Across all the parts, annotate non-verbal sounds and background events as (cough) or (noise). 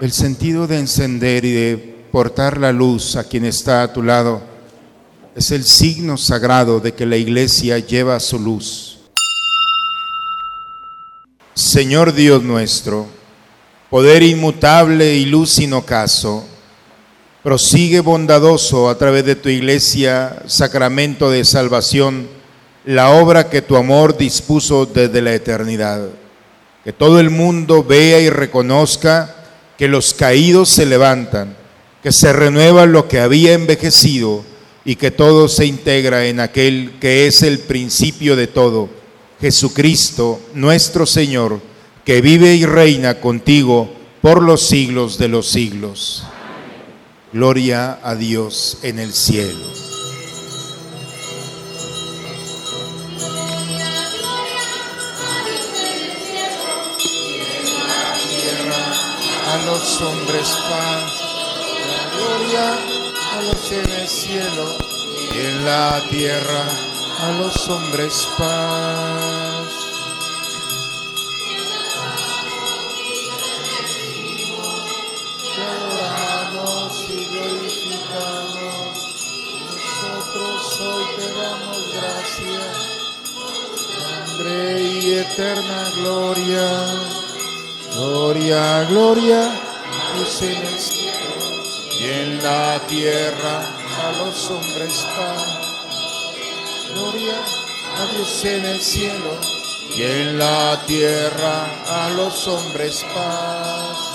El sentido de encender y de portar la luz a quien está a tu lado es el signo sagrado de que la iglesia lleva su luz. Señor Dios nuestro, poder inmutable y luz sin ocaso, prosigue bondadoso a través de tu iglesia, sacramento de salvación, la obra que tu amor dispuso desde la eternidad. Que todo el mundo vea y reconozca que los caídos se levantan, que se renueva lo que había envejecido y que todo se integra en aquel que es el principio de todo, Jesucristo nuestro Señor, que vive y reina contigo por los siglos de los siglos. Gloria a Dios en el cielo. Hombres paz, la gloria a los en el cielo y en la tierra a los hombres paz. Te adoramos y glorificamos, nosotros hoy te damos gracias, Hombre y eterna gloria. Gloria, gloria, luz en el cielo y en la tierra a los hombres paz. Gloria a Dios en el cielo y en la tierra a los hombres paz.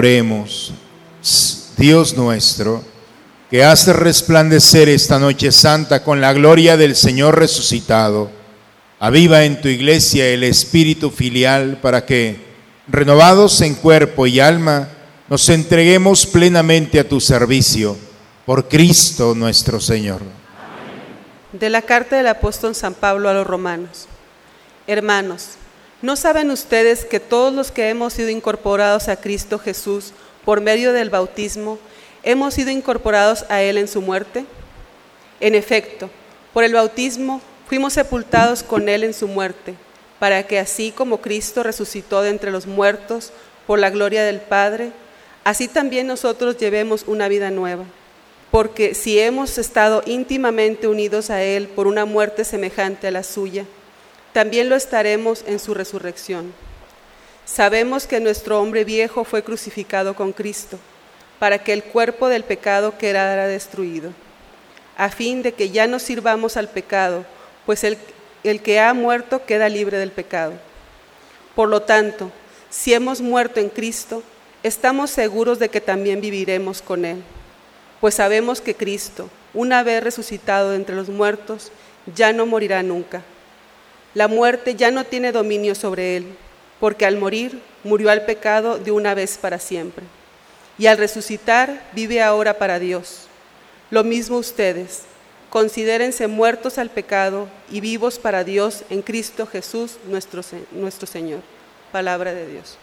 Oremos, Dios nuestro, que hace resplandecer esta noche santa con la gloria del Señor resucitado. Aviva en tu iglesia el espíritu filial para que, renovados en cuerpo y alma, nos entreguemos plenamente a tu servicio por Cristo nuestro Señor. De la carta del apóstol San Pablo a los romanos. Hermanos, ¿no saben ustedes que todos los que hemos sido incorporados a Cristo Jesús por medio del bautismo, hemos sido incorporados a Él en su muerte? En efecto, por el bautismo fuimos sepultados con Él en su muerte, para que así como Cristo resucitó de entre los muertos por la gloria del Padre, así también nosotros llevemos una vida nueva. Porque si hemos estado íntimamente unidos a Él por una muerte semejante a la suya, también lo estaremos en su resurrección. Sabemos que nuestro hombre viejo fue crucificado con Cristo, para que el cuerpo del pecado quedara destruido, a fin de que ya no sirvamos al pecado, pues el, que ha muerto queda libre del pecado. Por lo tanto, si hemos muerto en Cristo, estamos seguros de que también viviremos con Él, pues sabemos que Cristo, una vez resucitado entre los muertos, ya no morirá nunca. La muerte ya no tiene dominio sobre Él, porque al morir murió al pecado de una vez para siempre. Y al resucitar vive ahora para Dios. Lo mismo ustedes, considérense muertos al pecado y vivos para Dios en Cristo Jesús nuestro, nuestro Señor. Palabra de Dios.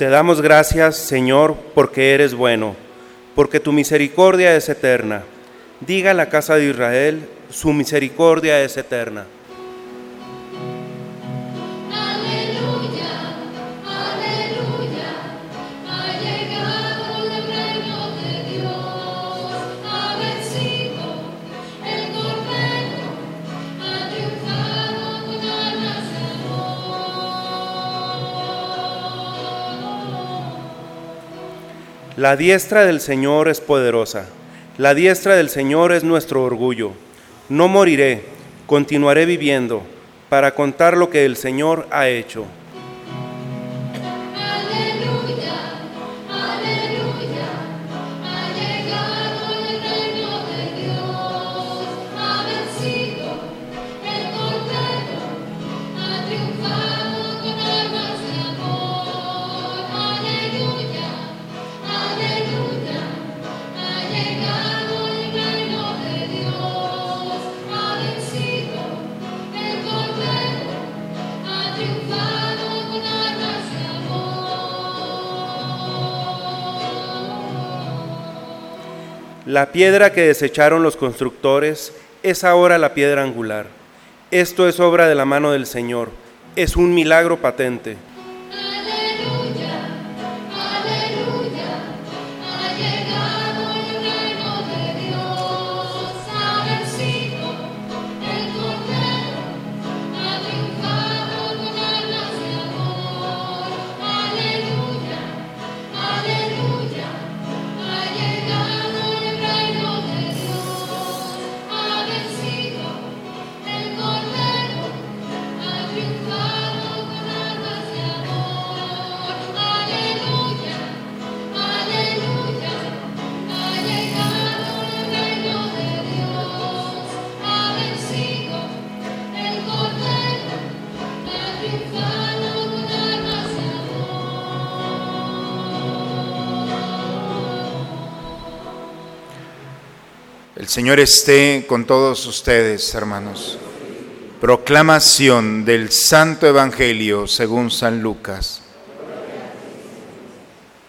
Te damos gracias, Señor, porque eres bueno, porque tu misericordia es eterna. Diga la casa de Israel, su misericordia es eterna. La diestra del Señor es poderosa, la diestra del Señor es nuestro orgullo. No moriré, continuaré viviendo para contar lo que el Señor ha hecho. La piedra que desecharon los constructores es ahora la piedra angular. Esto es obra de la mano del Señor, es un milagro patente. El Señor esté con todos ustedes, hermanos. Proclamación del Santo Evangelio según San Lucas.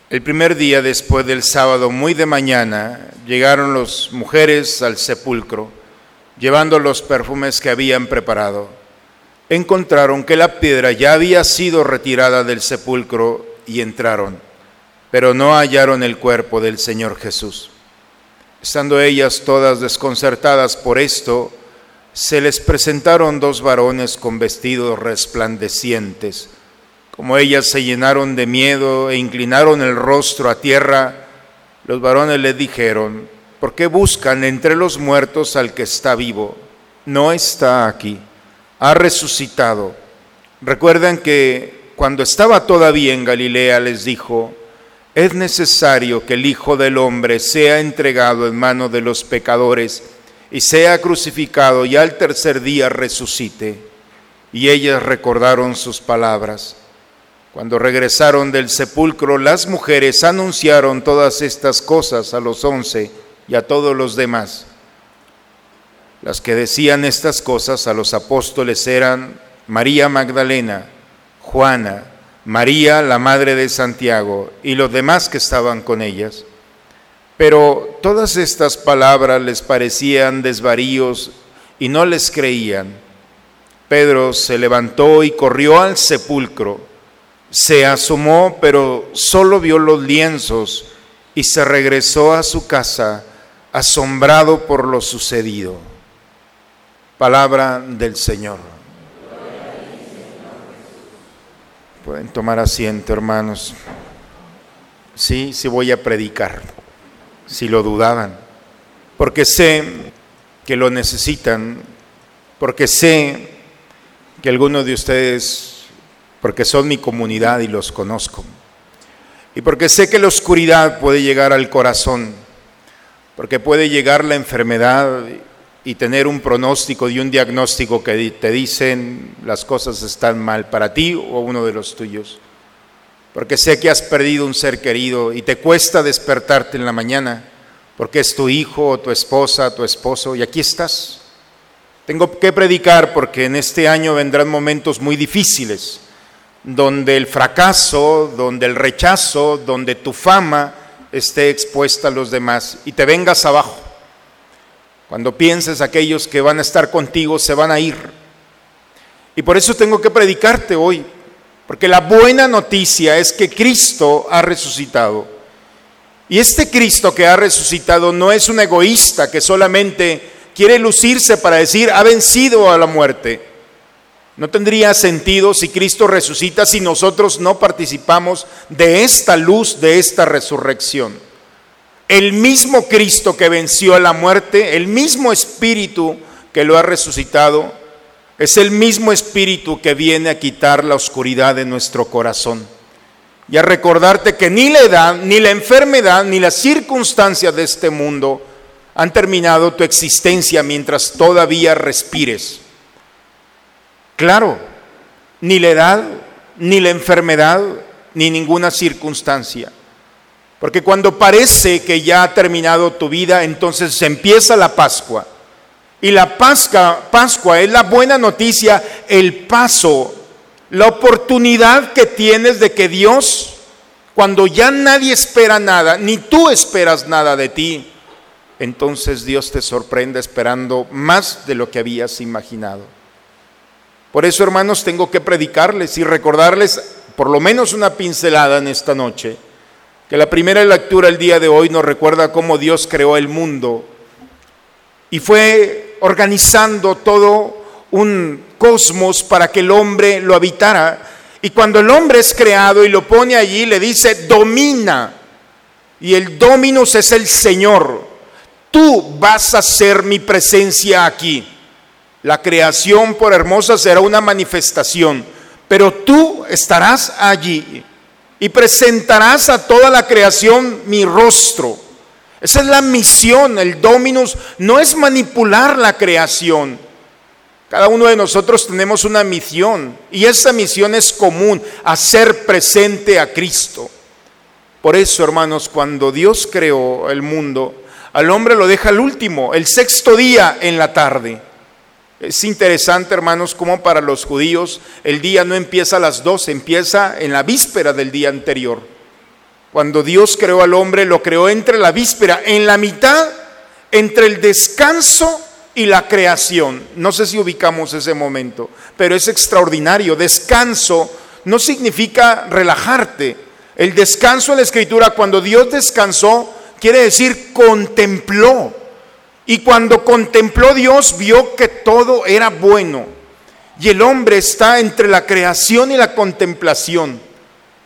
El primer día después del sábado, muy de mañana, llegaron las mujeres al sepulcro, llevando los perfumes que habían preparado. Encontraron que la piedra ya había sido retirada del sepulcro y entraron, pero no hallaron el cuerpo del Señor Jesús. Estando ellas todas desconcertadas por esto, se les presentaron dos varones con vestidos resplandecientes. Como ellas se llenaron de miedo e inclinaron el rostro a tierra, los varones les dijeron, ¿por qué buscan entre los muertos al que está vivo? No está aquí, ha resucitado. Recuerdan que cuando estaba todavía en Galilea les dijo, es necesario que el Hijo del Hombre sea entregado en manos de los pecadores y sea crucificado y al tercer día resucite. Y ellas recordaron sus palabras. Cuando regresaron del sepulcro, las mujeres anunciaron todas estas cosas a los once y a todos los demás. Las que decían estas cosas a los apóstoles eran María Magdalena, Juana, María, la madre de Santiago, y los demás que estaban con ellas. Pero todas estas palabras les parecían desvaríos y no les creían. Pedro se levantó y corrió al sepulcro. Se asomó, pero solo vio los lienzos y se regresó a su casa asombrado por lo sucedido. Palabra del Señor. Pueden tomar asiento, hermanos. Sí, sí voy a predicar, si lo dudaban, porque sé que lo necesitan, porque sé que algunos de ustedes, porque son mi comunidad y los conozco, y porque sé que la oscuridad puede llegar al corazón, porque puede llegar la enfermedad y tener un pronóstico y un diagnóstico que te dicen las cosas están mal para ti o uno de los tuyos. Porque sé que has perdido un ser querido y te cuesta despertarte en la mañana porque es tu hijo tu esposa, tu esposo y aquí estás. Tengo que predicar porque en este año vendrán momentos muy difíciles, donde el fracaso, donde el rechazo, donde tu fama esté expuesta a los demás y te vengas abajo. Cuando pienses aquellos que van a estar contigo se van a ir. Y por eso tengo que predicarte hoy, porque la buena noticia es que Cristo ha resucitado. Y este Cristo que ha resucitado no es un egoísta que solamente quiere lucirse para decir, ha vencido a la muerte. No tendría sentido si Cristo resucita si nosotros no participamos de esta luz, de esta resurrección. El mismo Cristo que venció a la muerte, el mismo Espíritu que lo ha resucitado, es el mismo Espíritu que viene a quitar la oscuridad de nuestro corazón y a recordarte que ni la edad, ni la enfermedad, ni las circunstancias de este mundo han terminado tu existencia mientras todavía respires. Claro, ni la edad, ni la enfermedad, ni ninguna circunstancia. Porque cuando parece que ya ha terminado tu vida, entonces se empieza la Pascua. Y la Pascua, Pascua es la buena noticia, el paso, la oportunidad que tienes de que Dios, cuando ya nadie espera nada, ni tú esperas nada de ti, entonces Dios te sorprende esperando más de lo que habías imaginado. Por eso, hermanos, tengo que predicarles y recordarles por lo menos una pincelada en esta noche, que la primera lectura el día de hoy nos recuerda cómo Dios creó el mundo y fue organizando todo un cosmos para que el hombre lo habitara. Y cuando el hombre es creado y lo pone allí, le dice, domina. Y el dominus es el Señor. Tú vas a ser mi presencia aquí. La creación, por hermosa, será una manifestación, pero tú estarás allí y presentarás a toda la creación mi rostro. Esa es la misión, el dominus no es manipular la creación. Cada uno de nosotros tenemos una misión y esa misión es común, hacer presente a Cristo. Por eso, hermanos, cuando Dios creó el mundo, al hombre lo deja al último, el sexto día en la tarde. Es interesante, hermanos, como para los judíos el día no empieza a las 12, empieza en la víspera del día anterior. Cuando Dios creó al hombre, lo creó entre la víspera, en la mitad, entre el descanso y la creación. No sé si ubicamos ese momento, pero es extraordinario. Descanso no significa relajarte. El descanso en la escritura, cuando Dios descansó, quiere decir contempló. Y cuando contempló Dios vio que todo era bueno. Y el hombre está entre la creación y la contemplación.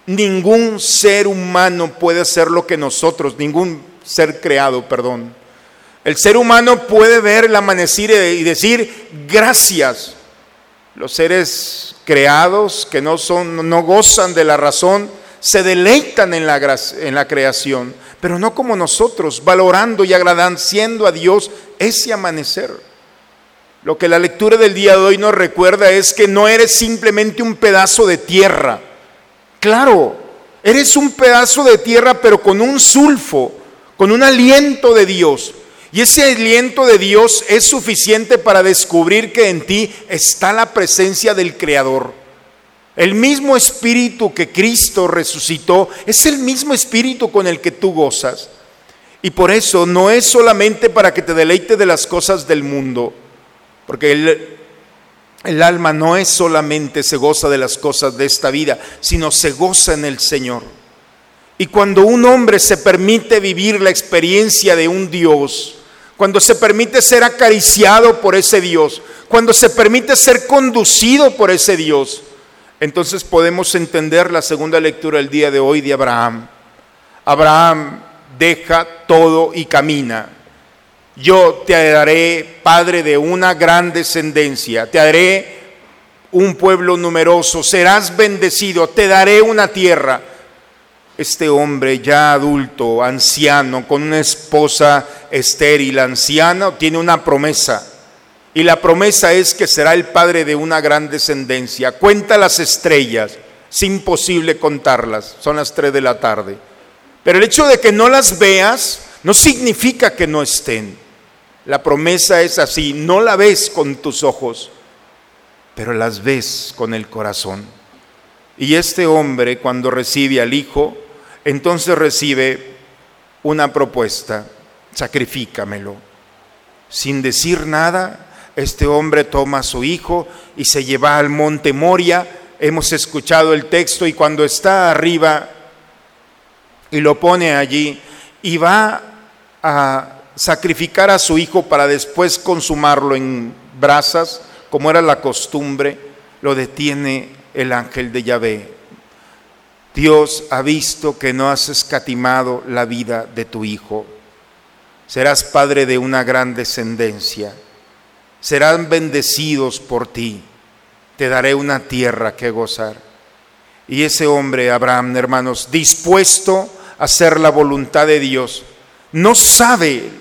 Ningún ser humano puede hacer lo que nosotros, ningún ser creado, perdón. El ser humano puede ver el amanecer y decir gracias. Los seres creados que no son no gozan de la razón se deleitan en la, en la creación pero no como nosotros, valorando y agradeciendo a Dios ese amanecer. Lo que la lectura del día de hoy nos recuerda es que no eres simplemente un pedazo de tierra. Claro, eres un pedazo de tierra, pero con un sulfo, con un aliento de Dios. Y ese aliento de Dios es suficiente para descubrir que en ti está la presencia del Creador. El mismo espíritu que Cristo resucitó es el mismo espíritu con el que tú gozas. Y por eso no es solamente para que te deleite de las cosas del mundo, porque el, el alma no es solamente se goza de las cosas de esta vida, sino se goza en el Señor. Y cuando un hombre se permite vivir la experiencia de un Dios, cuando se permite ser acariciado por ese Dios, cuando se permite ser conducido por ese Dios, entonces podemos entender la segunda lectura del día de hoy de Abraham. Abraham deja todo y camina. Yo te daré padre de una gran descendencia, te haré un pueblo numeroso, serás bendecido, te daré una tierra. Este hombre ya adulto, anciano, con una esposa estéril, anciana, tiene una promesa y la promesa es que será el padre de una gran descendencia. Cuenta las estrellas, es imposible contarlas, son las tres de la tarde. Pero el hecho de que no las veas no significa que no estén. La promesa es así, no la ves con tus ojos, pero las ves con el corazón. Y este hombre cuando recibe al hijo, entonces recibe una propuesta, sacrifícamelo. Sin decir nada, este hombre toma a su hijo y se lleva al monte Moria. Hemos escuchado el texto y cuando está arriba y lo pone allí y va a sacrificar a su hijo para después consumarlo en brasas, como era la costumbre, lo detiene el ángel de Yahvé. Dios ha visto que no has escatimado la vida de tu hijo. Serás padre de una gran descendencia. Serán bendecidos por ti. Te daré una tierra que gozar. Y ese hombre, Abraham, hermanos, dispuesto a hacer la voluntad de Dios, no sabe,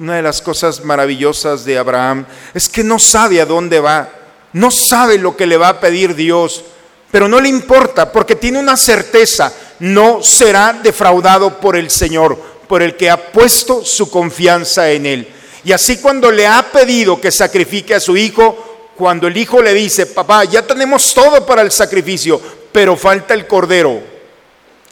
una de las cosas maravillosas de Abraham es que no sabe a dónde va, no sabe lo que le va a pedir Dios, pero no le importa porque tiene una certeza, no será defraudado por el Señor, por el que ha puesto su confianza en él. Y así cuando le ha pedido que sacrifique a su hijo, cuando el hijo le dice, papá, ya tenemos todo para el sacrificio, pero falta el cordero.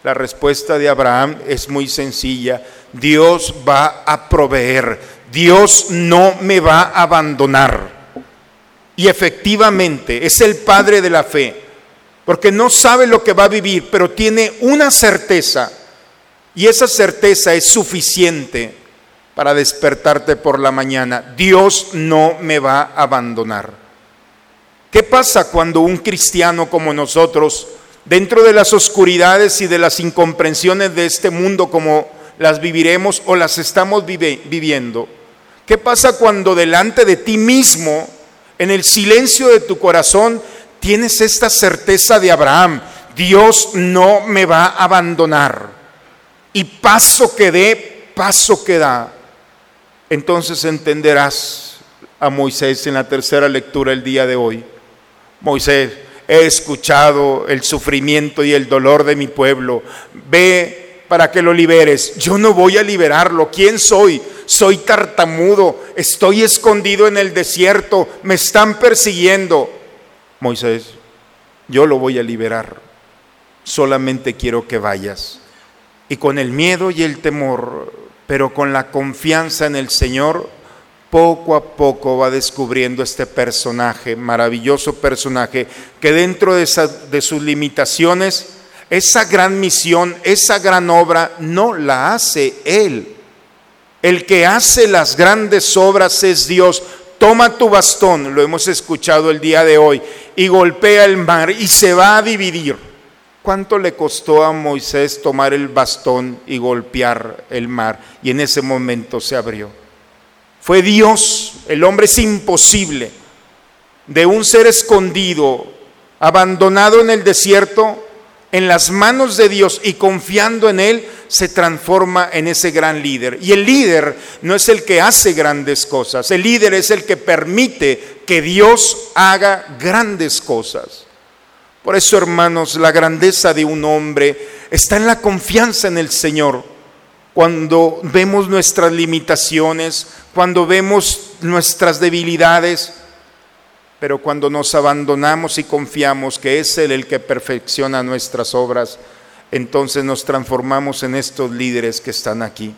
La respuesta de Abraham es muy sencilla. Dios va a proveer. Dios no me va a abandonar. Y efectivamente es el padre de la fe, porque no sabe lo que va a vivir, pero tiene una certeza. Y esa certeza es suficiente para despertarte por la mañana. Dios no me va a abandonar. ¿Qué pasa cuando un cristiano como nosotros, dentro de las oscuridades y de las incomprensiones de este mundo como las viviremos o las estamos viviendo? ¿Qué pasa cuando delante de ti mismo, en el silencio de tu corazón, tienes esta certeza de Abraham? Dios no me va a abandonar. Y paso que dé, paso que da. Entonces entenderás a Moisés en la tercera lectura el día de hoy. Moisés, he escuchado el sufrimiento y el dolor de mi pueblo. Ve para que lo liberes. Yo no voy a liberarlo. ¿Quién soy? Soy tartamudo. Estoy escondido en el desierto. Me están persiguiendo. Moisés, yo lo voy a liberar. Solamente quiero que vayas. Y con el miedo y el temor, pero con la confianza en el Señor, poco a poco va descubriendo este personaje, maravilloso personaje, que dentro de, de sus limitaciones, esa gran misión, esa gran obra, no la hace Él. El que hace las grandes obras es Dios. Toma tu bastón, lo hemos escuchado el día de hoy, y golpea el mar y se va a dividir. ¿Cuánto le costó a Moisés tomar el bastón y golpear el mar? Y en ese momento se abrió. Fue Dios, el hombre es imposible, de un ser escondido, abandonado en el desierto, en las manos de Dios y confiando en Él, se transforma en ese gran líder. Y el líder no es el que hace grandes cosas, el líder es el que permite que Dios haga grandes cosas. Por eso, hermanos, la grandeza de un hombre está en la confianza en el Señor. Cuando vemos nuestras limitaciones, cuando vemos nuestras debilidades, pero cuando nos abandonamos y confiamos que es Él el que perfecciona nuestras obras, entonces nos transformamos en estos líderes que están aquí.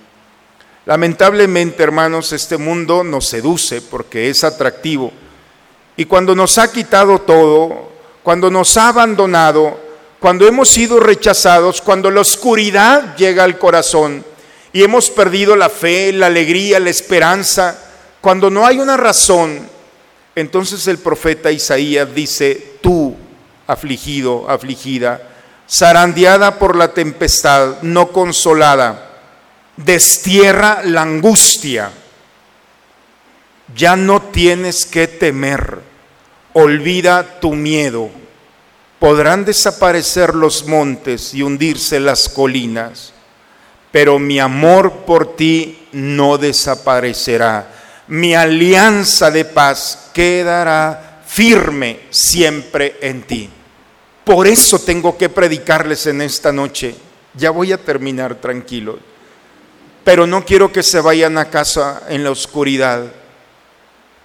Lamentablemente, hermanos, este mundo nos seduce porque es atractivo. Y cuando nos ha quitado todo, cuando nos ha abandonado, cuando hemos sido rechazados, cuando la oscuridad llega al corazón y hemos perdido la fe, la alegría, la esperanza, cuando no hay una razón, entonces el profeta Isaías dice, tú, afligido, afligida, zarandeada por la tempestad, no consolada, destierra la angustia, ya no tienes que temer, olvida tu miedo, podrán desaparecer los montes y hundirse las colinas, pero mi amor por ti no desaparecerá, mi alianza de paz quedará firme siempre en ti. Por eso tengo que predicarles en esta noche. Ya voy a terminar tranquilo. Pero no quiero que se vayan a casa en la oscuridad.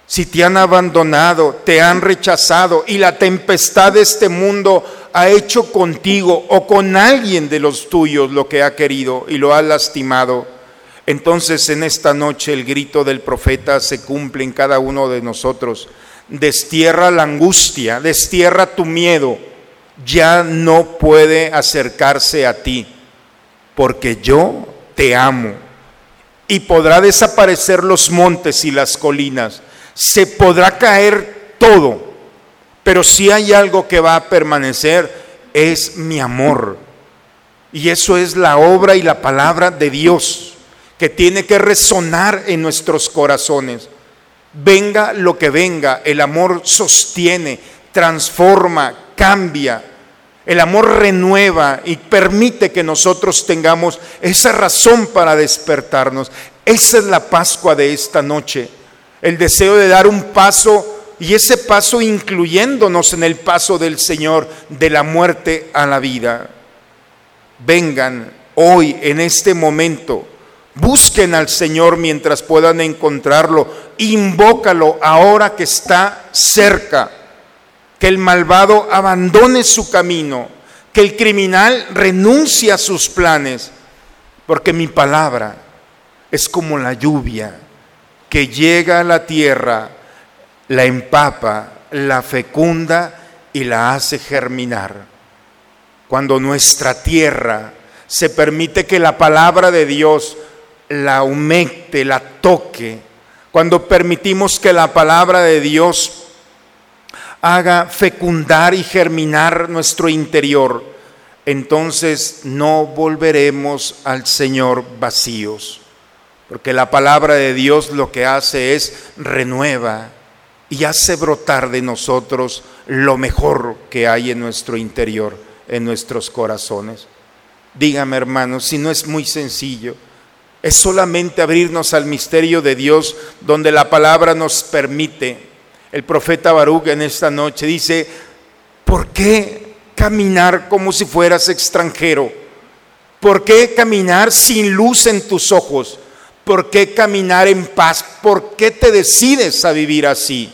Si te han abandonado, te han rechazado y la tempestad de este mundo ha hecho contigo o con alguien de los tuyos lo que ha querido y lo ha lastimado, entonces en esta noche el grito del profeta se cumple en cada uno de nosotros. Destierra la angustia, destierra tu miedo. Ya no puede acercarse a ti, porque yo te amo. Y podrá desaparecer los montes y las colinas. Se podrá caer todo. Pero si hay algo que va a permanecer, es mi amor. Y eso es la obra y la palabra de Dios que tiene que resonar en nuestros corazones. Venga lo que venga, el amor sostiene, transforma, cambia. El amor renueva y permite que nosotros tengamos esa razón para despertarnos. Esa es la Pascua de esta noche. El deseo de dar un paso y ese paso incluyéndonos en el paso del Señor de la muerte a la vida. Vengan hoy, en este momento, busquen al Señor mientras puedan encontrarlo, invócalo ahora que está cerca, que el malvado abandone su camino, que el criminal renuncie a sus planes, porque mi palabra es como la lluvia que llega a la tierra, la empapa, la fecunda y la hace germinar. Cuando nuestra tierra se permite que la palabra de Dios la humecte, la toque, cuando permitimos que la palabra de Dios haga fecundar y germinar nuestro interior, entonces no volveremos al Señor vacíos, porque la palabra de Dios lo que hace es renueva y hace brotar de nosotros lo mejor que hay en nuestro interior, en nuestros corazones. Dígame hermanos, si no es muy sencillo, es solamente abrirnos al misterio de Dios donde la palabra nos permite. El profeta Baruch en esta noche dice, ¿por qué caminar como si fueras extranjero? ¿Por qué caminar sin luz en tus ojos? ¿Por qué caminar en paz? ¿Por qué te decides a vivir así?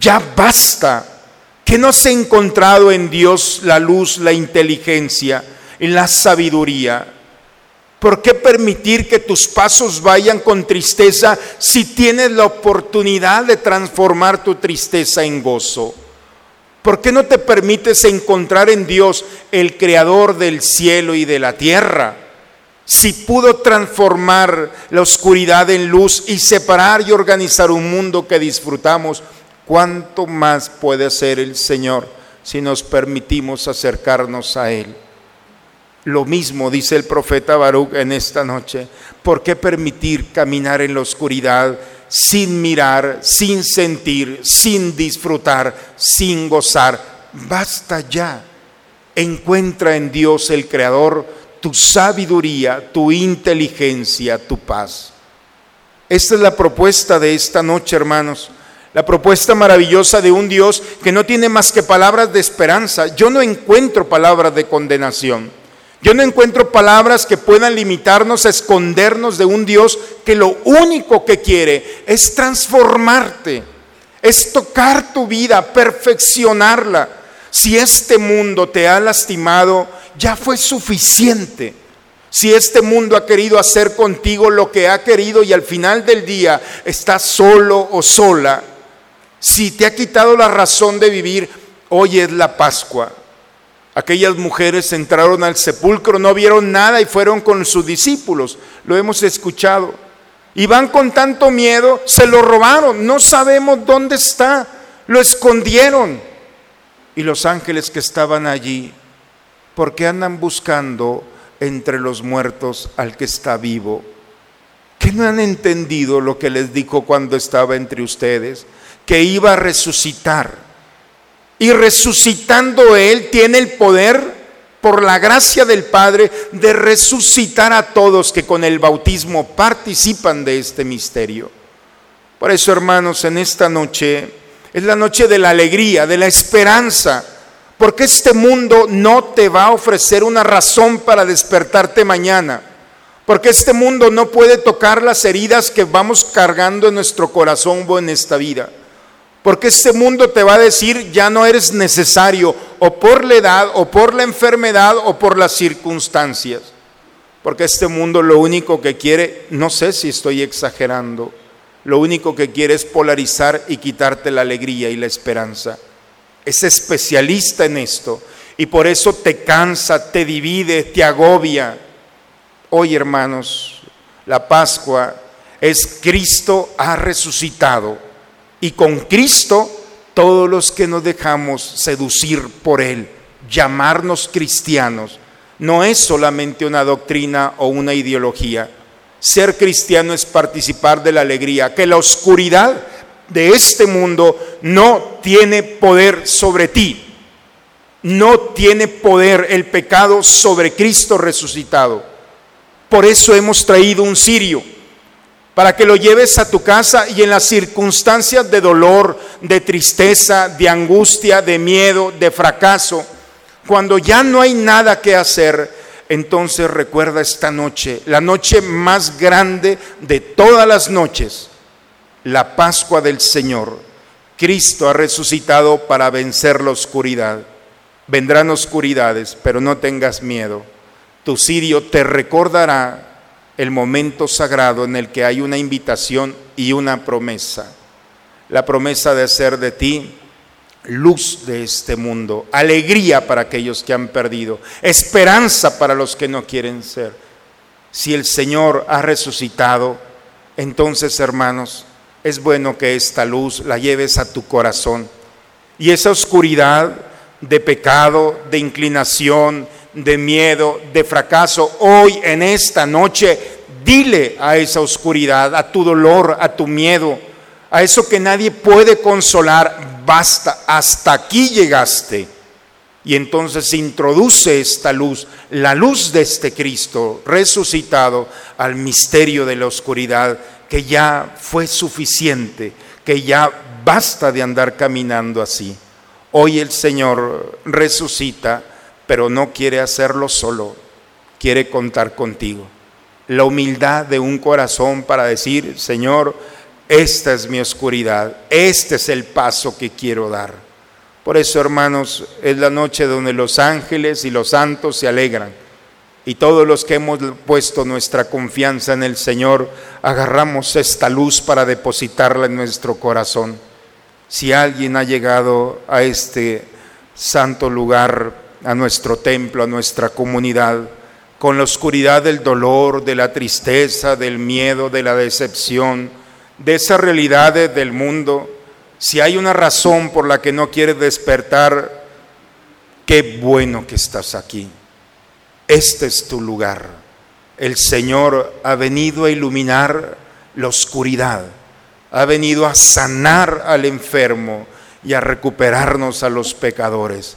Ya basta. ¿Que no has encontrado en Dios la luz, la inteligencia la sabiduría? ¿Por qué permitir que tus pasos vayan con tristeza si tienes la oportunidad de transformar tu tristeza en gozo? ¿Por qué no te permites encontrar en Dios el creador del cielo y de la tierra? Si pudo transformar la oscuridad en luz y separar y organizar un mundo que disfrutamos, ¿cuánto más puede hacer el Señor si nos permitimos acercarnos a Él? Lo mismo dice el profeta Baruch en esta noche. ¿Por qué permitir caminar en la oscuridad sin mirar, sin sentir, sin disfrutar, sin gozar? Basta ya. Encuentra en Dios el Creador tu sabiduría, tu inteligencia, tu paz. Esta es la propuesta de esta noche, hermanos. La propuesta maravillosa de un Dios que no tiene más que palabras de esperanza. Yo no encuentro palabras de condenación. Yo no encuentro palabras que puedan limitarnos a escondernos de un Dios que lo único que quiere es transformarte, es tocar tu vida, perfeccionarla. Si este mundo te ha lastimado, ya fue suficiente. Si este mundo ha querido hacer contigo lo que ha querido y al final del día estás solo o sola, si te ha quitado la razón de vivir, hoy es la Pascua. Aquellas mujeres entraron al sepulcro, no vieron nada y fueron con sus discípulos. Lo hemos escuchado. Y van con tanto miedo, se lo robaron, no sabemos dónde está, lo escondieron. Y los ángeles que estaban allí, ¿por qué andan buscando entre los muertos al que está vivo? ¿Que no han entendido lo que les dijo cuando estaba entre ustedes? Que iba a resucitar y resucitando Él tiene el poder, por la gracia del Padre, de resucitar a todos que con el bautismo participan de este misterio. Por eso, hermanos, en esta noche es la noche de la alegría, de la esperanza, porque este mundo no te va a ofrecer una razón para despertarte mañana. Porque este mundo no puede tocar las heridas que vamos cargando en nuestro corazón o en esta vida. Porque este mundo te va a decir ya no eres necesario o por la edad o por la enfermedad o por las circunstancias. Porque este mundo lo único que quiere, no sé si estoy exagerando, lo único que quiere es polarizar y quitarte la alegría y la esperanza. Es especialista en esto y por eso te cansa, te divide, te agobia. Hoy, hermanos, la Pascua es Cristo ha resucitado y con Cristo todos los que nos dejamos seducir por Él, llamarnos cristianos, no es solamente una doctrina o una ideología. Ser cristiano es participar de la alegría, que la oscuridad de este mundo no tiene poder sobre ti. No tiene poder el pecado sobre Cristo resucitado. Por eso hemos traído un cirio, para que lo lleves a tu casa y en las circunstancias de dolor, de tristeza, de angustia, de miedo, de fracaso, cuando ya no hay nada que hacer, entonces recuerda esta noche, la noche más grande de todas las noches, la Pascua del Señor. Cristo ha resucitado para vencer la oscuridad. Vendrán oscuridades, pero no tengas miedo. Tu cirio te recordará el momento sagrado en el que hay una invitación y una promesa. La promesa de hacer de ti luz de este mundo, alegría para aquellos que han perdido, esperanza para los que no quieren ser. Si el Señor ha resucitado, entonces hermanos, es bueno que esta luz la lleves a tu corazón y esa oscuridad de pecado, de inclinación, de miedo, de fracaso, hoy en esta noche, dile a esa oscuridad, a tu dolor, a tu miedo, a eso que nadie puede consolar, basta, hasta aquí llegaste. Y entonces introduce esta luz, la luz de este Cristo resucitado al misterio de la oscuridad, que ya fue suficiente, que ya basta de andar caminando así. Hoy el Señor resucita, pero no quiere hacerlo solo, quiere contar contigo. La humildad de un corazón para decir, Señor, esta es mi oscuridad, este es el paso que quiero dar. Por eso, hermanos, es la noche donde los ángeles y los santos se alegran. Y todos los que hemos puesto nuestra confianza en el Señor, agarramos esta luz para depositarla en nuestro corazón. Si alguien ha llegado a este santo lugar, a nuestro templo, a nuestra comunidad, con la oscuridad del dolor, de la tristeza, del miedo, de la decepción, de esas realidades del mundo, si hay una razón por la que no quieres despertar, qué bueno que estás aquí. Este es tu lugar. El Señor ha venido a iluminar la oscuridad, ha venido a sanar al enfermo y a recuperarnos a los pecadores.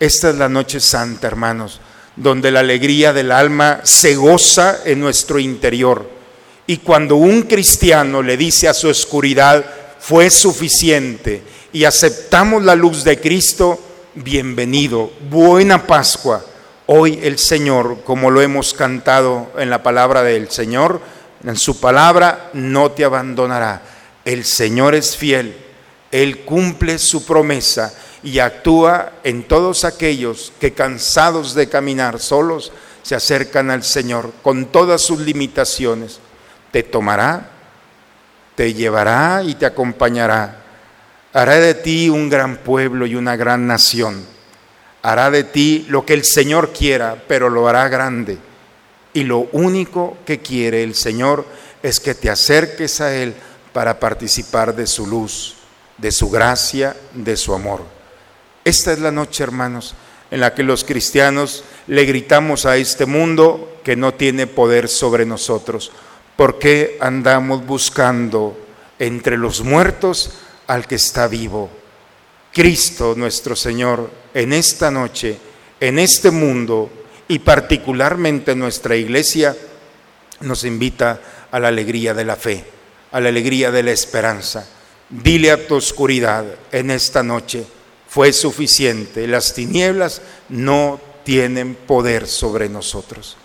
Esta es la noche santa, hermanos, donde la alegría del alma se goza en nuestro interior y cuando un cristiano le dice a su oscuridad, fue suficiente, y aceptamos la luz de Cristo, bienvenido, buena Pascua. Hoy el Señor, como lo hemos cantado en la palabra del Señor, en su palabra no te abandonará. El Señor es fiel, Él cumple su promesa y actúa en todos aquellos que cansados de caminar solos se acercan al Señor con todas sus limitaciones te tomará, te llevará y te acompañará. Hará de ti un gran pueblo y una gran nación. Hará de ti lo que el Señor quiera, pero lo hará grande. Y lo único que quiere el Señor es que te acerques a Él para participar de su luz, de su gracia, de su amor. Esta es la noche, hermanos, en la que los cristianos le gritamos a este mundo que no tiene poder sobre nosotros. ¿Por qué andamos buscando entre los muertos al que está vivo? Cristo nuestro Señor en esta noche, en este mundo y particularmente en nuestra iglesia, nos invita a la alegría de la fe, a la alegría de la esperanza. Dile a tu oscuridad en esta noche, fue suficiente, las tinieblas no tienen poder sobre nosotros.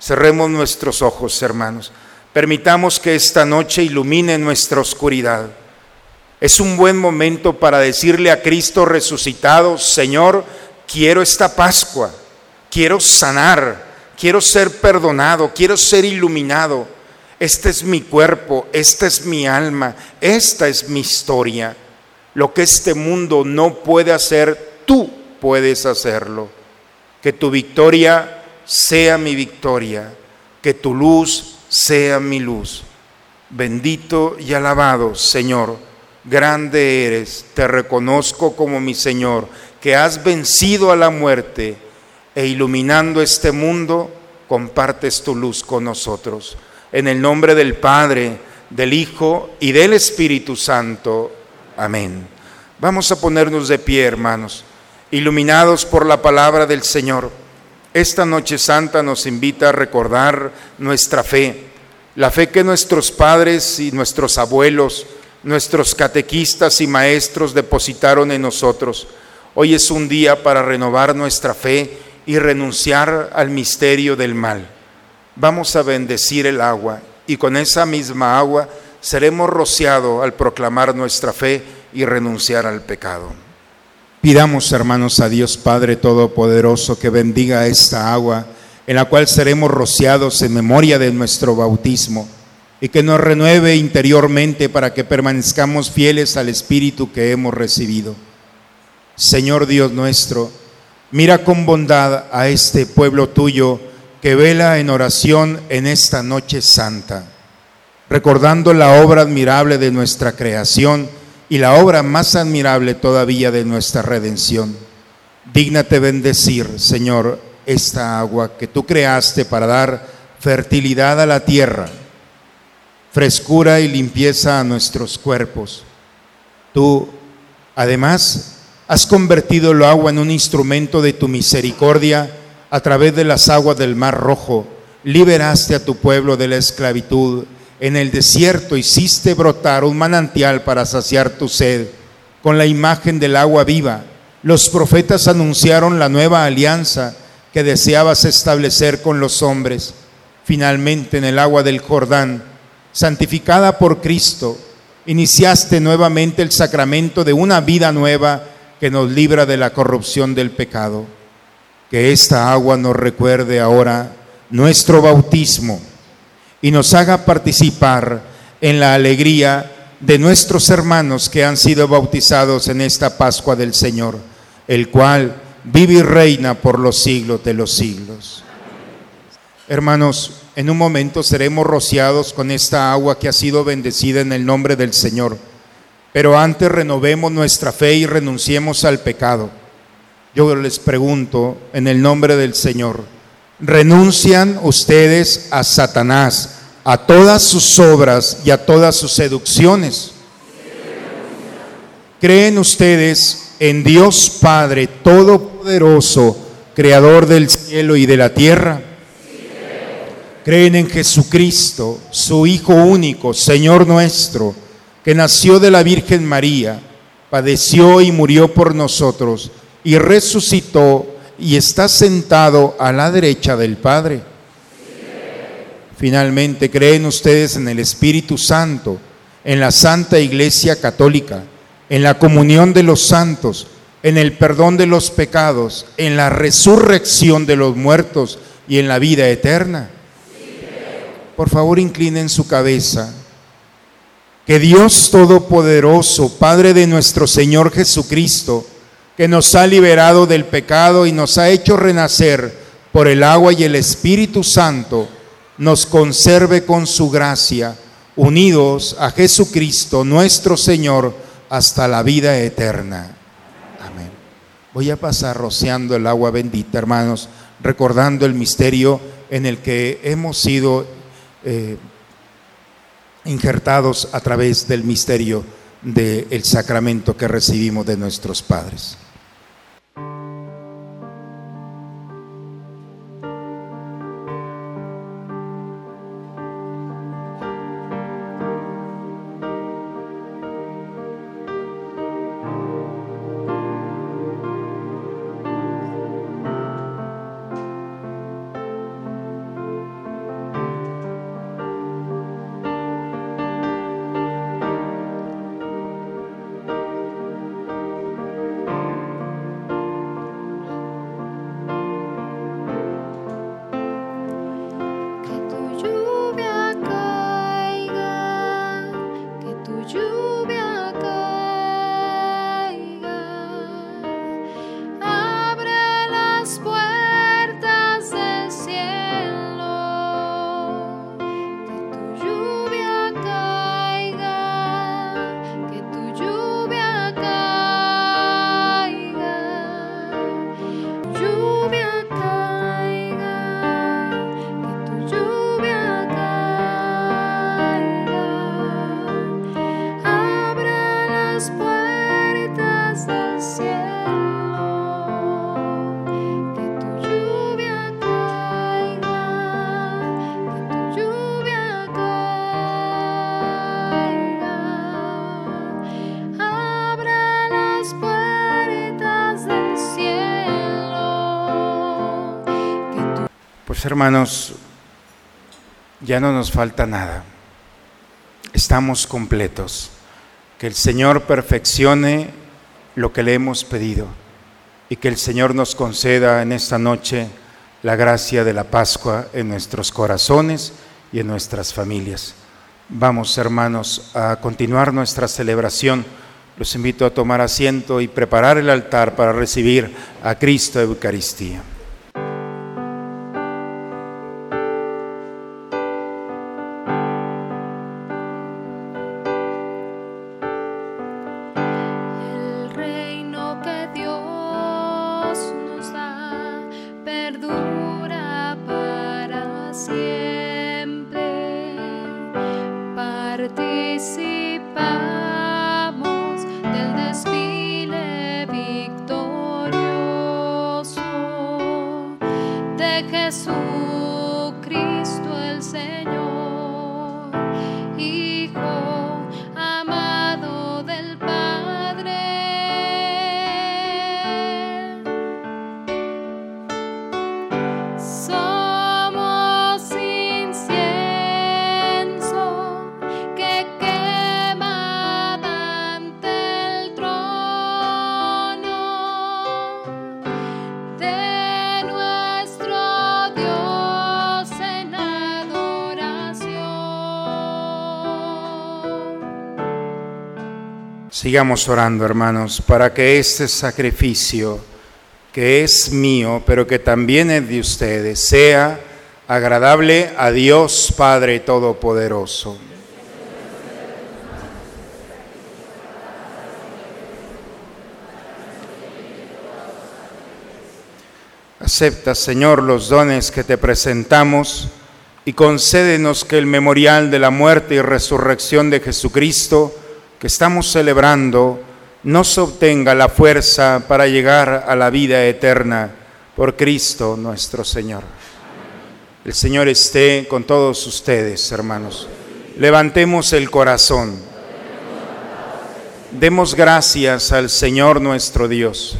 Cerremos nuestros ojos, hermanos. Permitamos que esta noche ilumine nuestra oscuridad. Es un buen momento para decirle a Cristo resucitado, Señor, quiero esta Pascua, quiero sanar, quiero ser perdonado, quiero ser iluminado. Este es mi cuerpo, esta es mi alma, esta es mi historia. Lo que este mundo no puede hacer, tú puedes hacerlo. Que tu victoria sea mi victoria, que tu luz sea mi luz. Bendito y alabado, Señor, grande eres, te reconozco como mi Señor, que has vencido a la muerte e iluminando este mundo, compartes tu luz con nosotros. En el nombre del Padre, del Hijo y del Espíritu Santo. Amén. Vamos a ponernos de pie, hermanos, iluminados por la palabra del Señor. Esta noche santa nos invita a recordar nuestra fe, la fe que nuestros padres y nuestros abuelos, nuestros catequistas y maestros depositaron en nosotros. Hoy es un día para renovar nuestra fe y renunciar al misterio del mal. Vamos a bendecir el agua y con esa misma agua seremos rociados al proclamar nuestra fe y renunciar al pecado. Pidamos, hermanos, a Dios Padre Todopoderoso que bendiga esta agua en la cual seremos rociados en memoria de nuestro bautismo y que nos renueve interiormente para que permanezcamos fieles al Espíritu que hemos recibido. Señor Dios nuestro, mira con bondad a este pueblo tuyo que vela en oración en esta noche santa, recordando la obra admirable de nuestra creación y la obra más admirable todavía de nuestra redención. Dígnate bendecir, Señor, esta agua que tú creaste para dar fertilidad a la tierra, frescura y limpieza a nuestros cuerpos. Tú, además, has convertido el agua en un instrumento de tu misericordia a través de las aguas del Mar Rojo. Liberaste a tu pueblo de la esclavitud. En el desierto hiciste brotar un manantial para saciar tu sed con la imagen del agua viva. Los profetas anunciaron la nueva alianza que deseabas establecer con los hombres. Finalmente, en el agua del Jordán, santificada por Cristo, iniciaste nuevamente el sacramento de una vida nueva que nos libra de la corrupción del pecado. Que esta agua nos recuerde ahora nuestro bautismo y nos haga participar en la alegría de nuestros hermanos que han sido bautizados en esta Pascua del Señor, el cual vive y reina por los siglos de los siglos. Hermanos, en un momento seremos rociados con esta agua que ha sido bendecida en el nombre del Señor, pero antes renovemos nuestra fe y renunciemos al pecado. Yo les pregunto en el nombre del Señor, ¿renuncian ustedes a Satanás, a todas sus obras y a todas sus seducciones? ¿Creen ustedes en Dios Padre Todopoderoso, Creador del cielo y de la tierra? Creen en Jesucristo, su Hijo único, Señor nuestro, que nació de la Virgen María, padeció y murió por nosotros, y resucitó y está sentado a la derecha del Padre. Finalmente, creen ustedes en el Espíritu Santo, en la Santa Iglesia Católica, en la comunión de los santos, en el perdón de los pecados, en la resurrección de los muertos y en la vida eterna. Por favor, inclinen su cabeza. Que Dios Todopoderoso, Padre de nuestro Señor Jesucristo, que nos ha liberado del pecado y nos ha hecho renacer por el agua y el Espíritu Santo, nos conserve con su gracia, unidos a Jesucristo nuestro Señor, hasta la vida eterna. Amén. Voy a pasar rociando el agua bendita, hermanos, recordando el misterio en el que hemos sido eh, injertados a través del misterio del sacramento que recibimos de nuestros padres. Hermanos, ya no nos falta nada. Estamos completos. Que el Señor perfeccione lo que le hemos pedido y que el Señor nos conceda en esta noche la gracia de la Pascua en nuestros corazones y en nuestras familias. Vamos, hermanos, a continuar nuestra celebración. Los invito a tomar asiento y preparar el altar para recibir a Cristo Eucaristía. Sigamos orando, hermanos, para que este sacrificio, que es mío, pero que también es de ustedes, sea agradable a Dios Padre Todopoderoso. Acepta, Señor, los dones que te presentamos y concédenos que el memorial de la muerte y resurrección de Jesucristo que estamos celebrando nos obtenga la fuerza para llegar a la vida eterna por Cristo nuestro Señor. El Señor esté con todos ustedes, hermanos. Levantemos el corazón. Demos gracias al Señor nuestro Dios.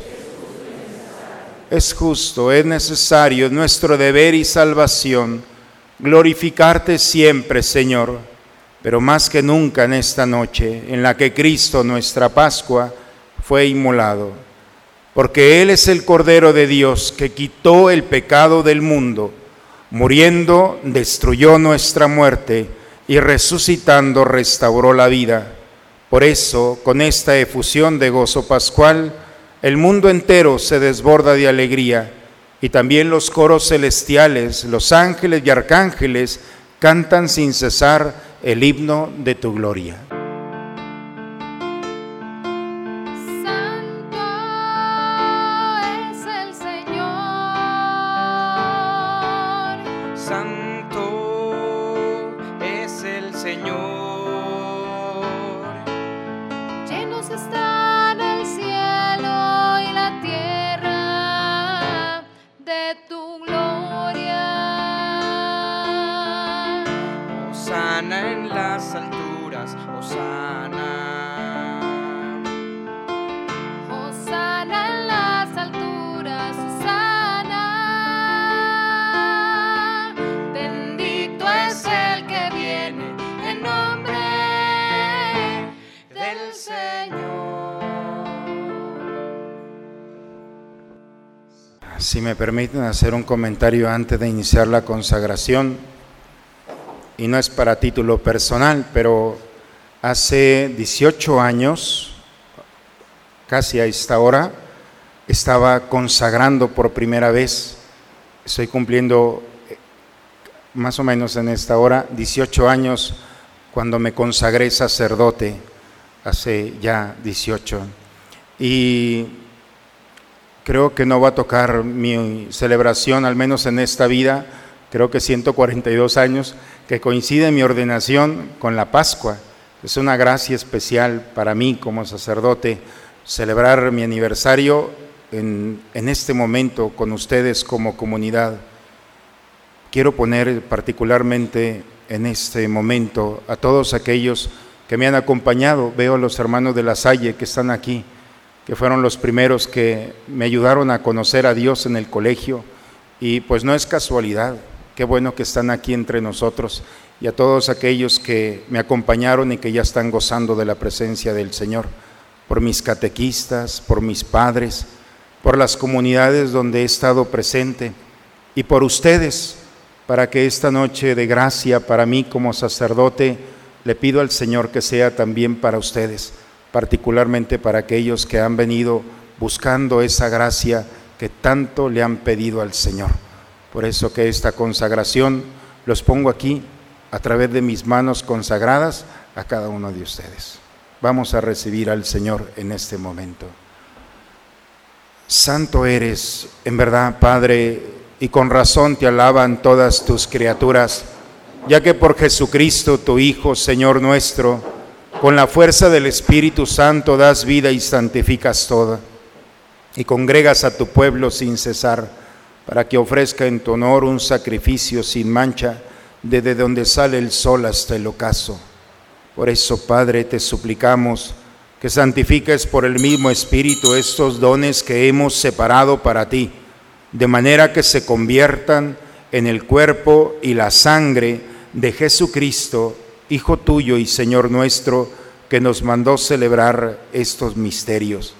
Es justo, es necesario, es nuestro deber y salvación glorificarte siempre, Señor, pero más que nunca en esta noche en la que Cristo, nuestra Pascua, fue inmolado, porque Él es el Cordero de Dios que quitó el pecado del mundo, muriendo destruyó nuestra muerte y resucitando restauró la vida. Por eso, con esta efusión de gozo pascual, el mundo entero se desborda de alegría y también los coros celestiales, los ángeles y arcángeles cantan sin cesar el himno de tu gloria. Permiten hacer un comentario antes de iniciar la consagración, y no es para título personal, pero hace 18 años, casi a esta hora, estaba consagrando por primera vez, estoy cumpliendo eh, más o menos en esta hora, 18 años cuando me consagré sacerdote, hace ya 18. Y creo que no va a tocar mi celebración, al menos en esta vida, creo que 142 años, que coincide mi ordenación con la Pascua. Es una gracia especial para mí como sacerdote celebrar mi aniversario en, en este momento con ustedes como comunidad. Quiero poner particularmente en este momento a todos aquellos que me han acompañado. Veo a los hermanos de la Salle que están aquí, que fueron los primeros que me ayudaron a conocer a Dios en el colegio. Y pues no es casualidad, Qué bueno que están aquí entre nosotros y a todos aquellos que me acompañaron y que ya están gozando de la presencia del Señor, por mis catequistas, por mis padres, por las comunidades donde he estado presente y por ustedes, para que esta noche de gracia para mí como sacerdote le pido al Señor que sea también para ustedes, particularmente para aquellos que han venido buscando esa gracia que tanto le han pedido al Señor. Por eso que esta consagración los pongo aquí a través de mis manos consagradas a cada uno de ustedes. Vamos a recibir al Señor en este momento. Santo eres, en verdad, Padre, y con razón te alaban todas tus criaturas, ya que por Jesucristo, tu Hijo, Señor nuestro, con la fuerza del Espíritu Santo das vida y santificas toda, y congregas a tu pueblo sin cesar, para que ofrezca en tu honor un sacrificio sin mancha, desde donde sale el sol hasta el ocaso. Por eso, Padre, te suplicamos, que santifiques por el mismo Espíritu estos dones que hemos separado para ti, de manera que se conviertan en el cuerpo y la sangre de Jesucristo, Hijo tuyo y Señor nuestro, que nos mandó celebrar estos misterios.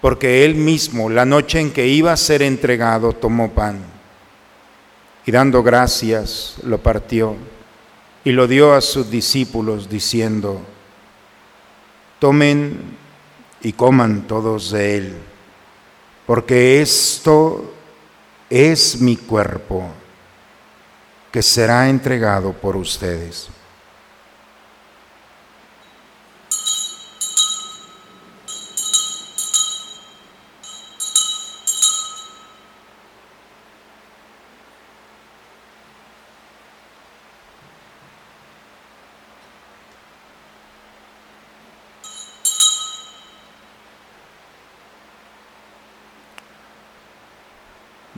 Porque Él mismo, la noche en que iba a ser entregado, tomó pan y dando gracias, lo partió y lo dio a sus discípulos, diciendo, tomen y coman todos de él, porque esto es mi cuerpo que será entregado por ustedes.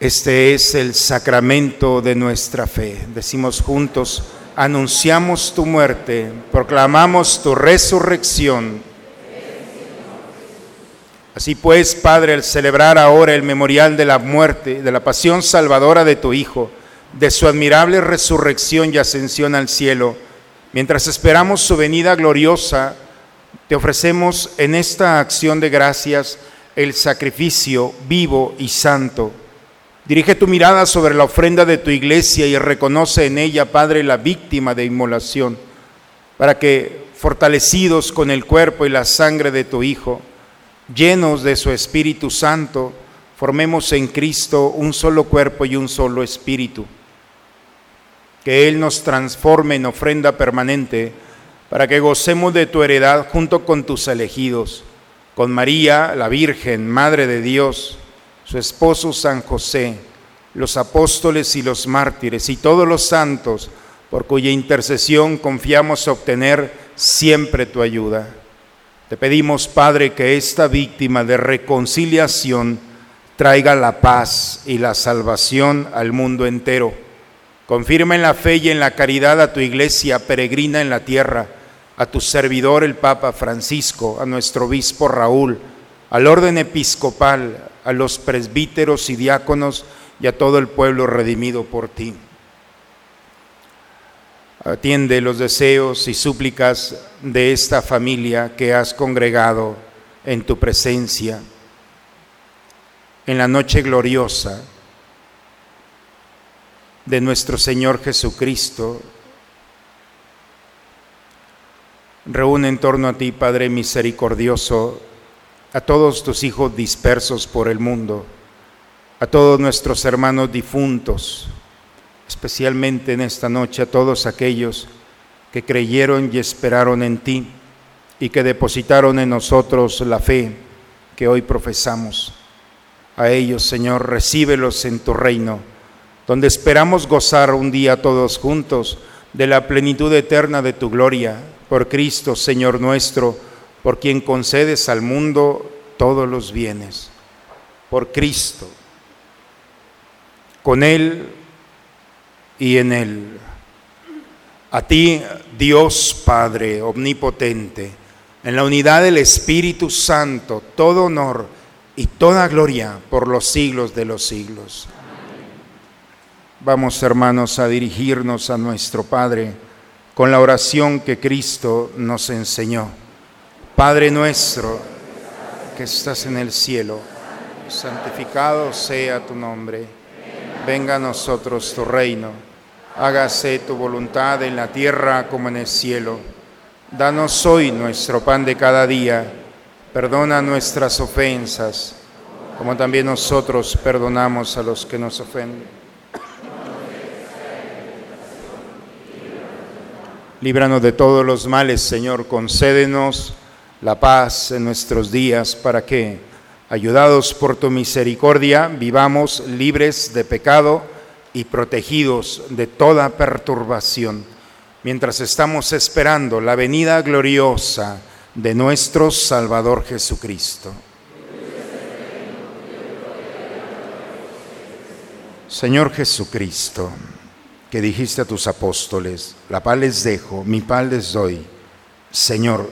Este es el sacramento de nuestra fe. Decimos juntos, anunciamos tu muerte, proclamamos tu resurrección. Así pues, Padre, al celebrar ahora el memorial de la muerte, de la pasión salvadora de tu Hijo, de su admirable resurrección y ascensión al cielo, mientras esperamos su venida gloriosa, te ofrecemos en esta acción de gracias el sacrificio vivo y santo Dirige tu mirada sobre la ofrenda de tu iglesia y reconoce en ella, Padre, la víctima de inmolación, para que, fortalecidos con el cuerpo y la sangre de tu Hijo, llenos de su Espíritu Santo, formemos en Cristo un solo cuerpo y un solo espíritu. Que Él nos transforme en ofrenda permanente para que gocemos de tu heredad junto con tus elegidos, con María, la Virgen, Madre de Dios, su esposo San José, los apóstoles y los mártires y todos los santos, por cuya intercesión confiamos obtener siempre tu ayuda. Te pedimos, Padre, que esta víctima de reconciliación traiga la paz y la salvación al mundo entero. Confirma en la fe y en la caridad a tu iglesia peregrina en la tierra, a tu servidor el Papa Francisco, a nuestro obispo Raúl, al orden episcopal, a los presbíteros y diáconos y a todo el pueblo redimido por ti. Atiende los deseos y súplicas de esta familia que has congregado en tu presencia en la noche gloriosa de nuestro Señor Jesucristo, Reúne en torno a ti, Padre misericordioso, a todos tus hijos dispersos por el mundo, a todos nuestros hermanos difuntos, especialmente en esta noche a todos aquellos que creyeron y esperaron en ti y que depositaron en nosotros la fe que hoy profesamos. A ellos, Señor, recíbelos en tu reino, donde esperamos gozar un día todos juntos de la plenitud eterna de tu gloria, por Cristo, Señor nuestro, por quien concedes al mundo todos los bienes, por Cristo, con Él y en Él. A ti, Dios Padre Omnipotente, en la unidad del Espíritu Santo, todo honor y toda gloria por los siglos de los siglos. Vamos, hermanos, a dirigirnos a nuestro Padre con la oración que Cristo nos enseñó. Padre nuestro, que estás en el cielo, santificado sea tu nombre. Venga a nosotros tu reino. Hágase tu voluntad en la tierra como en el cielo. Danos hoy nuestro pan de cada día. Perdona nuestras ofensas, como también nosotros perdonamos a los que nos ofenden. Líbranos de todos los males, Señor. Concédenos la paz en nuestros días para que, ayudados por tu misericordia, vivamos libres de pecado y protegidos de toda perturbación, mientras estamos esperando la venida gloriosa de nuestro Salvador Jesucristo. Señor Jesucristo, que dijiste a tus apóstoles, la paz les dejo, mi paz les doy. Señor,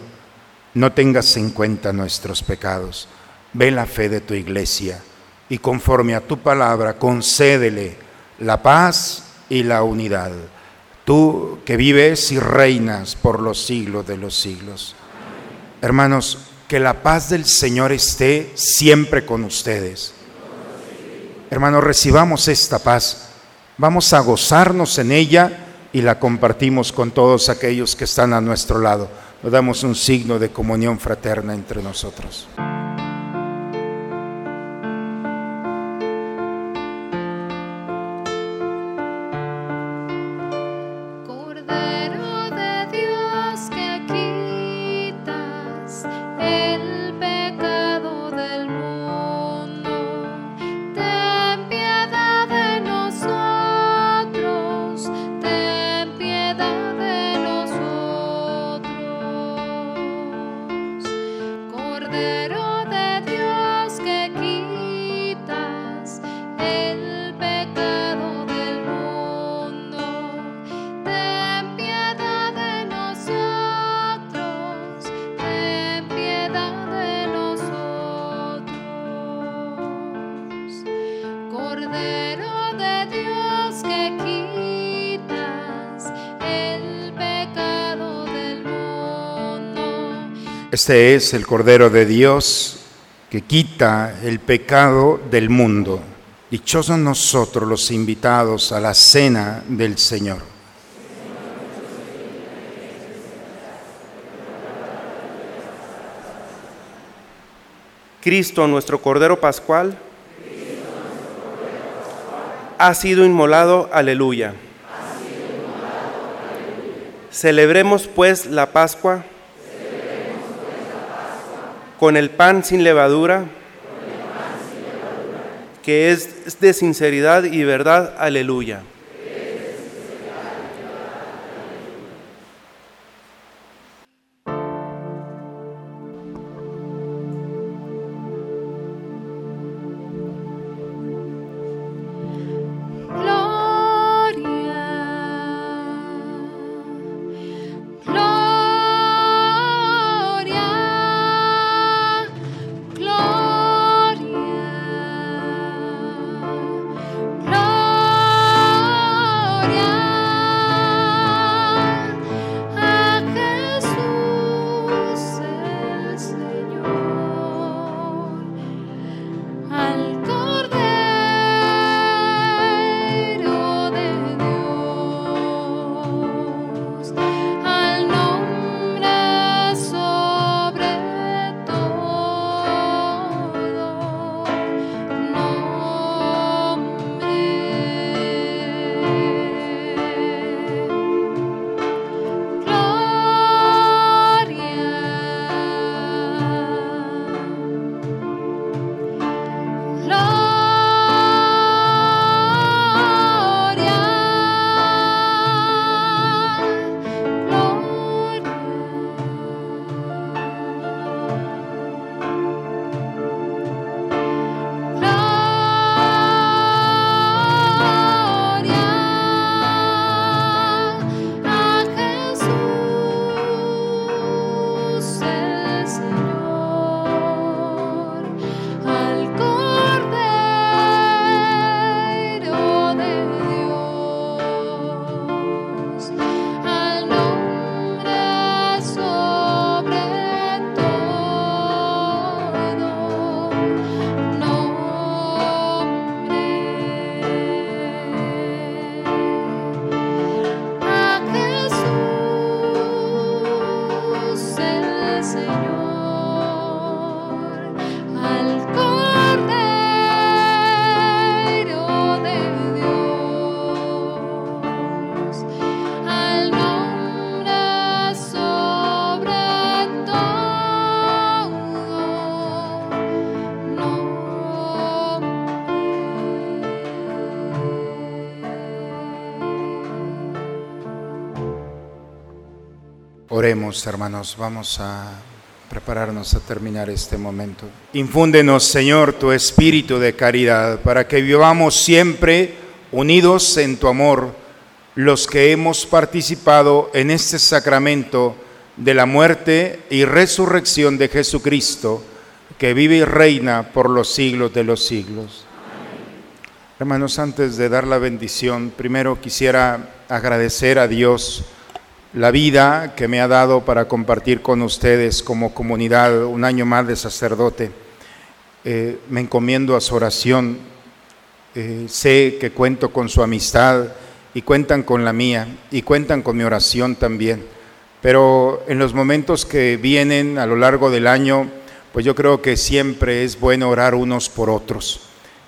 no tengas en cuenta nuestros pecados. Ve la fe de tu iglesia y conforme a tu palabra concédele la paz y la unidad. Tú que vives y reinas por los siglos de los siglos. Hermanos, que la paz del Señor esté siempre con ustedes. Hermanos, recibamos esta paz. Vamos a gozarnos en ella y la compartimos con todos aquellos que están a nuestro lado. Damos un signo de comunión fraterna entre nosotros. Este es el Cordero de Dios que quita el pecado del mundo. Dichosos nosotros los invitados a la cena del Señor. Cristo, nuestro Cordero Pascual, ha sido inmolado, aleluya. Celebremos pues la Pascua con el pan sin levadura, que es de sinceridad y verdad, aleluya. Oremos, hermanos, vamos a prepararnos a terminar este momento. Infúndenos, Señor, tu espíritu de caridad para que vivamos siempre unidos en tu amor los que hemos participado en este sacramento de la muerte y resurrección de Jesucristo, que vive y reina por los siglos de los siglos. Hermanos, antes de dar la bendición, primero quisiera agradecer a Dios la vida que me ha dado para compartir con ustedes como comunidad un año más de sacerdote. Eh, me encomiendo a su oración. Eh, sé que cuento con su amistad y cuentan con la mía y cuentan con mi oración también. Pero en los momentos que vienen a lo largo del año, pues yo creo que siempre es bueno orar unos por otros.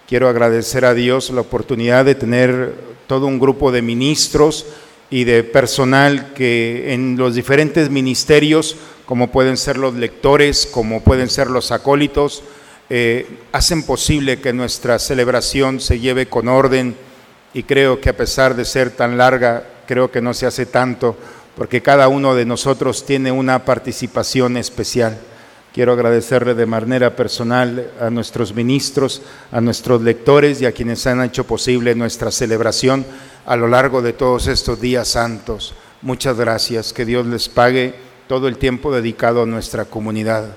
Quiero agradecer a Dios la oportunidad de tener todo un grupo de ministros, y de personal que en los diferentes ministerios, como pueden ser los lectores, como pueden ser los acólitos, eh, hacen posible que nuestra celebración se lleve con orden y creo que a pesar de ser tan larga, creo que no se hace tanto, porque cada uno de nosotros tiene una participación especial. Quiero agradecerle de manera personal a nuestros ministros, a nuestros lectores y a quienes han hecho posible nuestra celebración a lo largo de todos estos días santos. Muchas gracias, que Dios les pague todo el tiempo dedicado a nuestra comunidad.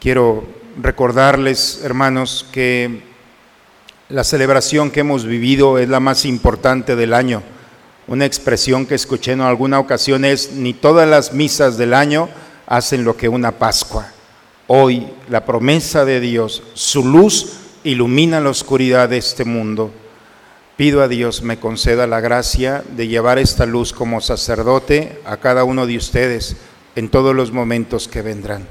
Quiero recordarles, hermanos, que la celebración que hemos vivido es la más importante del año. Una expresión que escuché en alguna ocasión es, ni todas las misas del año hacen lo que una Pascua. Hoy la promesa de Dios, su luz ilumina la oscuridad de este mundo. Pido a Dios me conceda la gracia de llevar esta luz como sacerdote a cada uno de ustedes en todos los momentos que vendrán.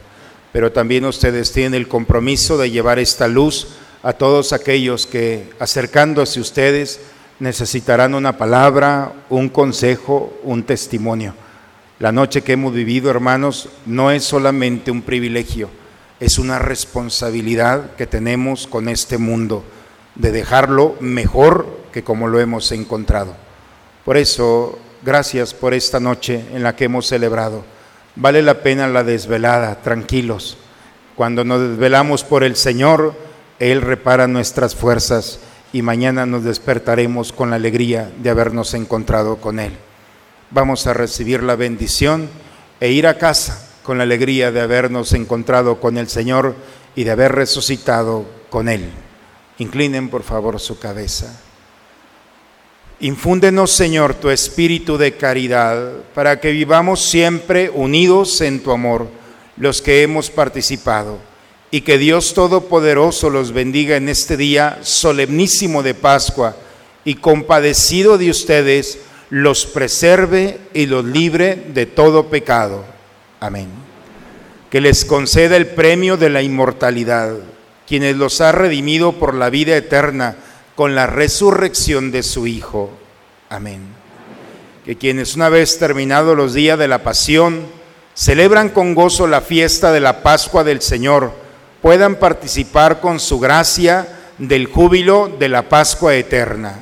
Pero también ustedes tienen el compromiso de llevar esta luz a todos aquellos que acercándose a ustedes necesitarán una palabra, un consejo, un testimonio. La noche que hemos vivido, hermanos, no es solamente un privilegio, es una responsabilidad que tenemos con este mundo de dejarlo mejor que como lo hemos encontrado. Por eso, gracias por esta noche en la que hemos celebrado. Vale la pena la desvelada, tranquilos. Cuando nos desvelamos por el Señor, Él repara nuestras fuerzas y mañana nos despertaremos con la alegría de habernos encontrado con Él. Vamos a recibir la bendición e ir a casa con la alegría de habernos encontrado con el Señor y de haber resucitado con Él. Inclinen por favor su cabeza. Infúndenos, Señor, tu espíritu de caridad, para que vivamos siempre unidos en tu amor, los que hemos participado, y que Dios Todopoderoso los bendiga en este día solemnísimo de Pascua, y compadecido de ustedes, los preserve y los libre de todo pecado. Amén. Que les conceda el premio de la inmortalidad, quienes los ha redimido por la vida eterna, con la resurrección de su Hijo. Amén. Que quienes una vez terminados los días de la pasión, celebran con gozo la fiesta de la Pascua del Señor, puedan participar con su gracia del júbilo de la Pascua eterna.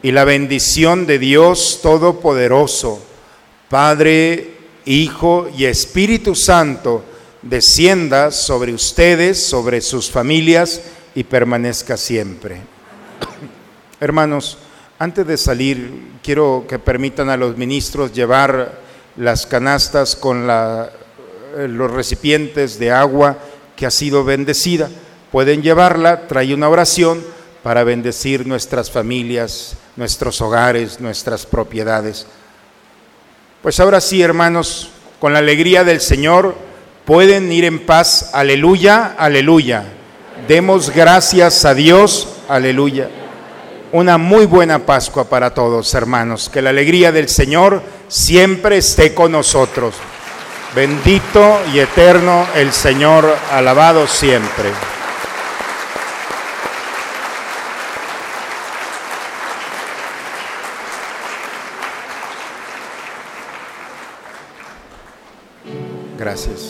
Y la bendición de Dios Todopoderoso, Padre, Hijo y Espíritu Santo, descienda sobre ustedes, sobre sus familias, y permanezca siempre. (coughs) Hermanos, antes de salir, quiero que permitan a los ministros llevar las canastas con eh, los recipientes de agua que ha sido bendecida. Pueden llevarla, trae una oración para bendecir nuestras familias, nuestros hogares, nuestras propiedades. Pues ahora sí, hermanos, con la alegría del Señor, pueden ir en paz. Aleluya, aleluya. Demos gracias a Dios. Aleluya. Una muy buena Pascua para todos, hermanos. Que la alegría del Señor siempre esté con nosotros. Bendito y eterno el Señor, alabado siempre. Gracias.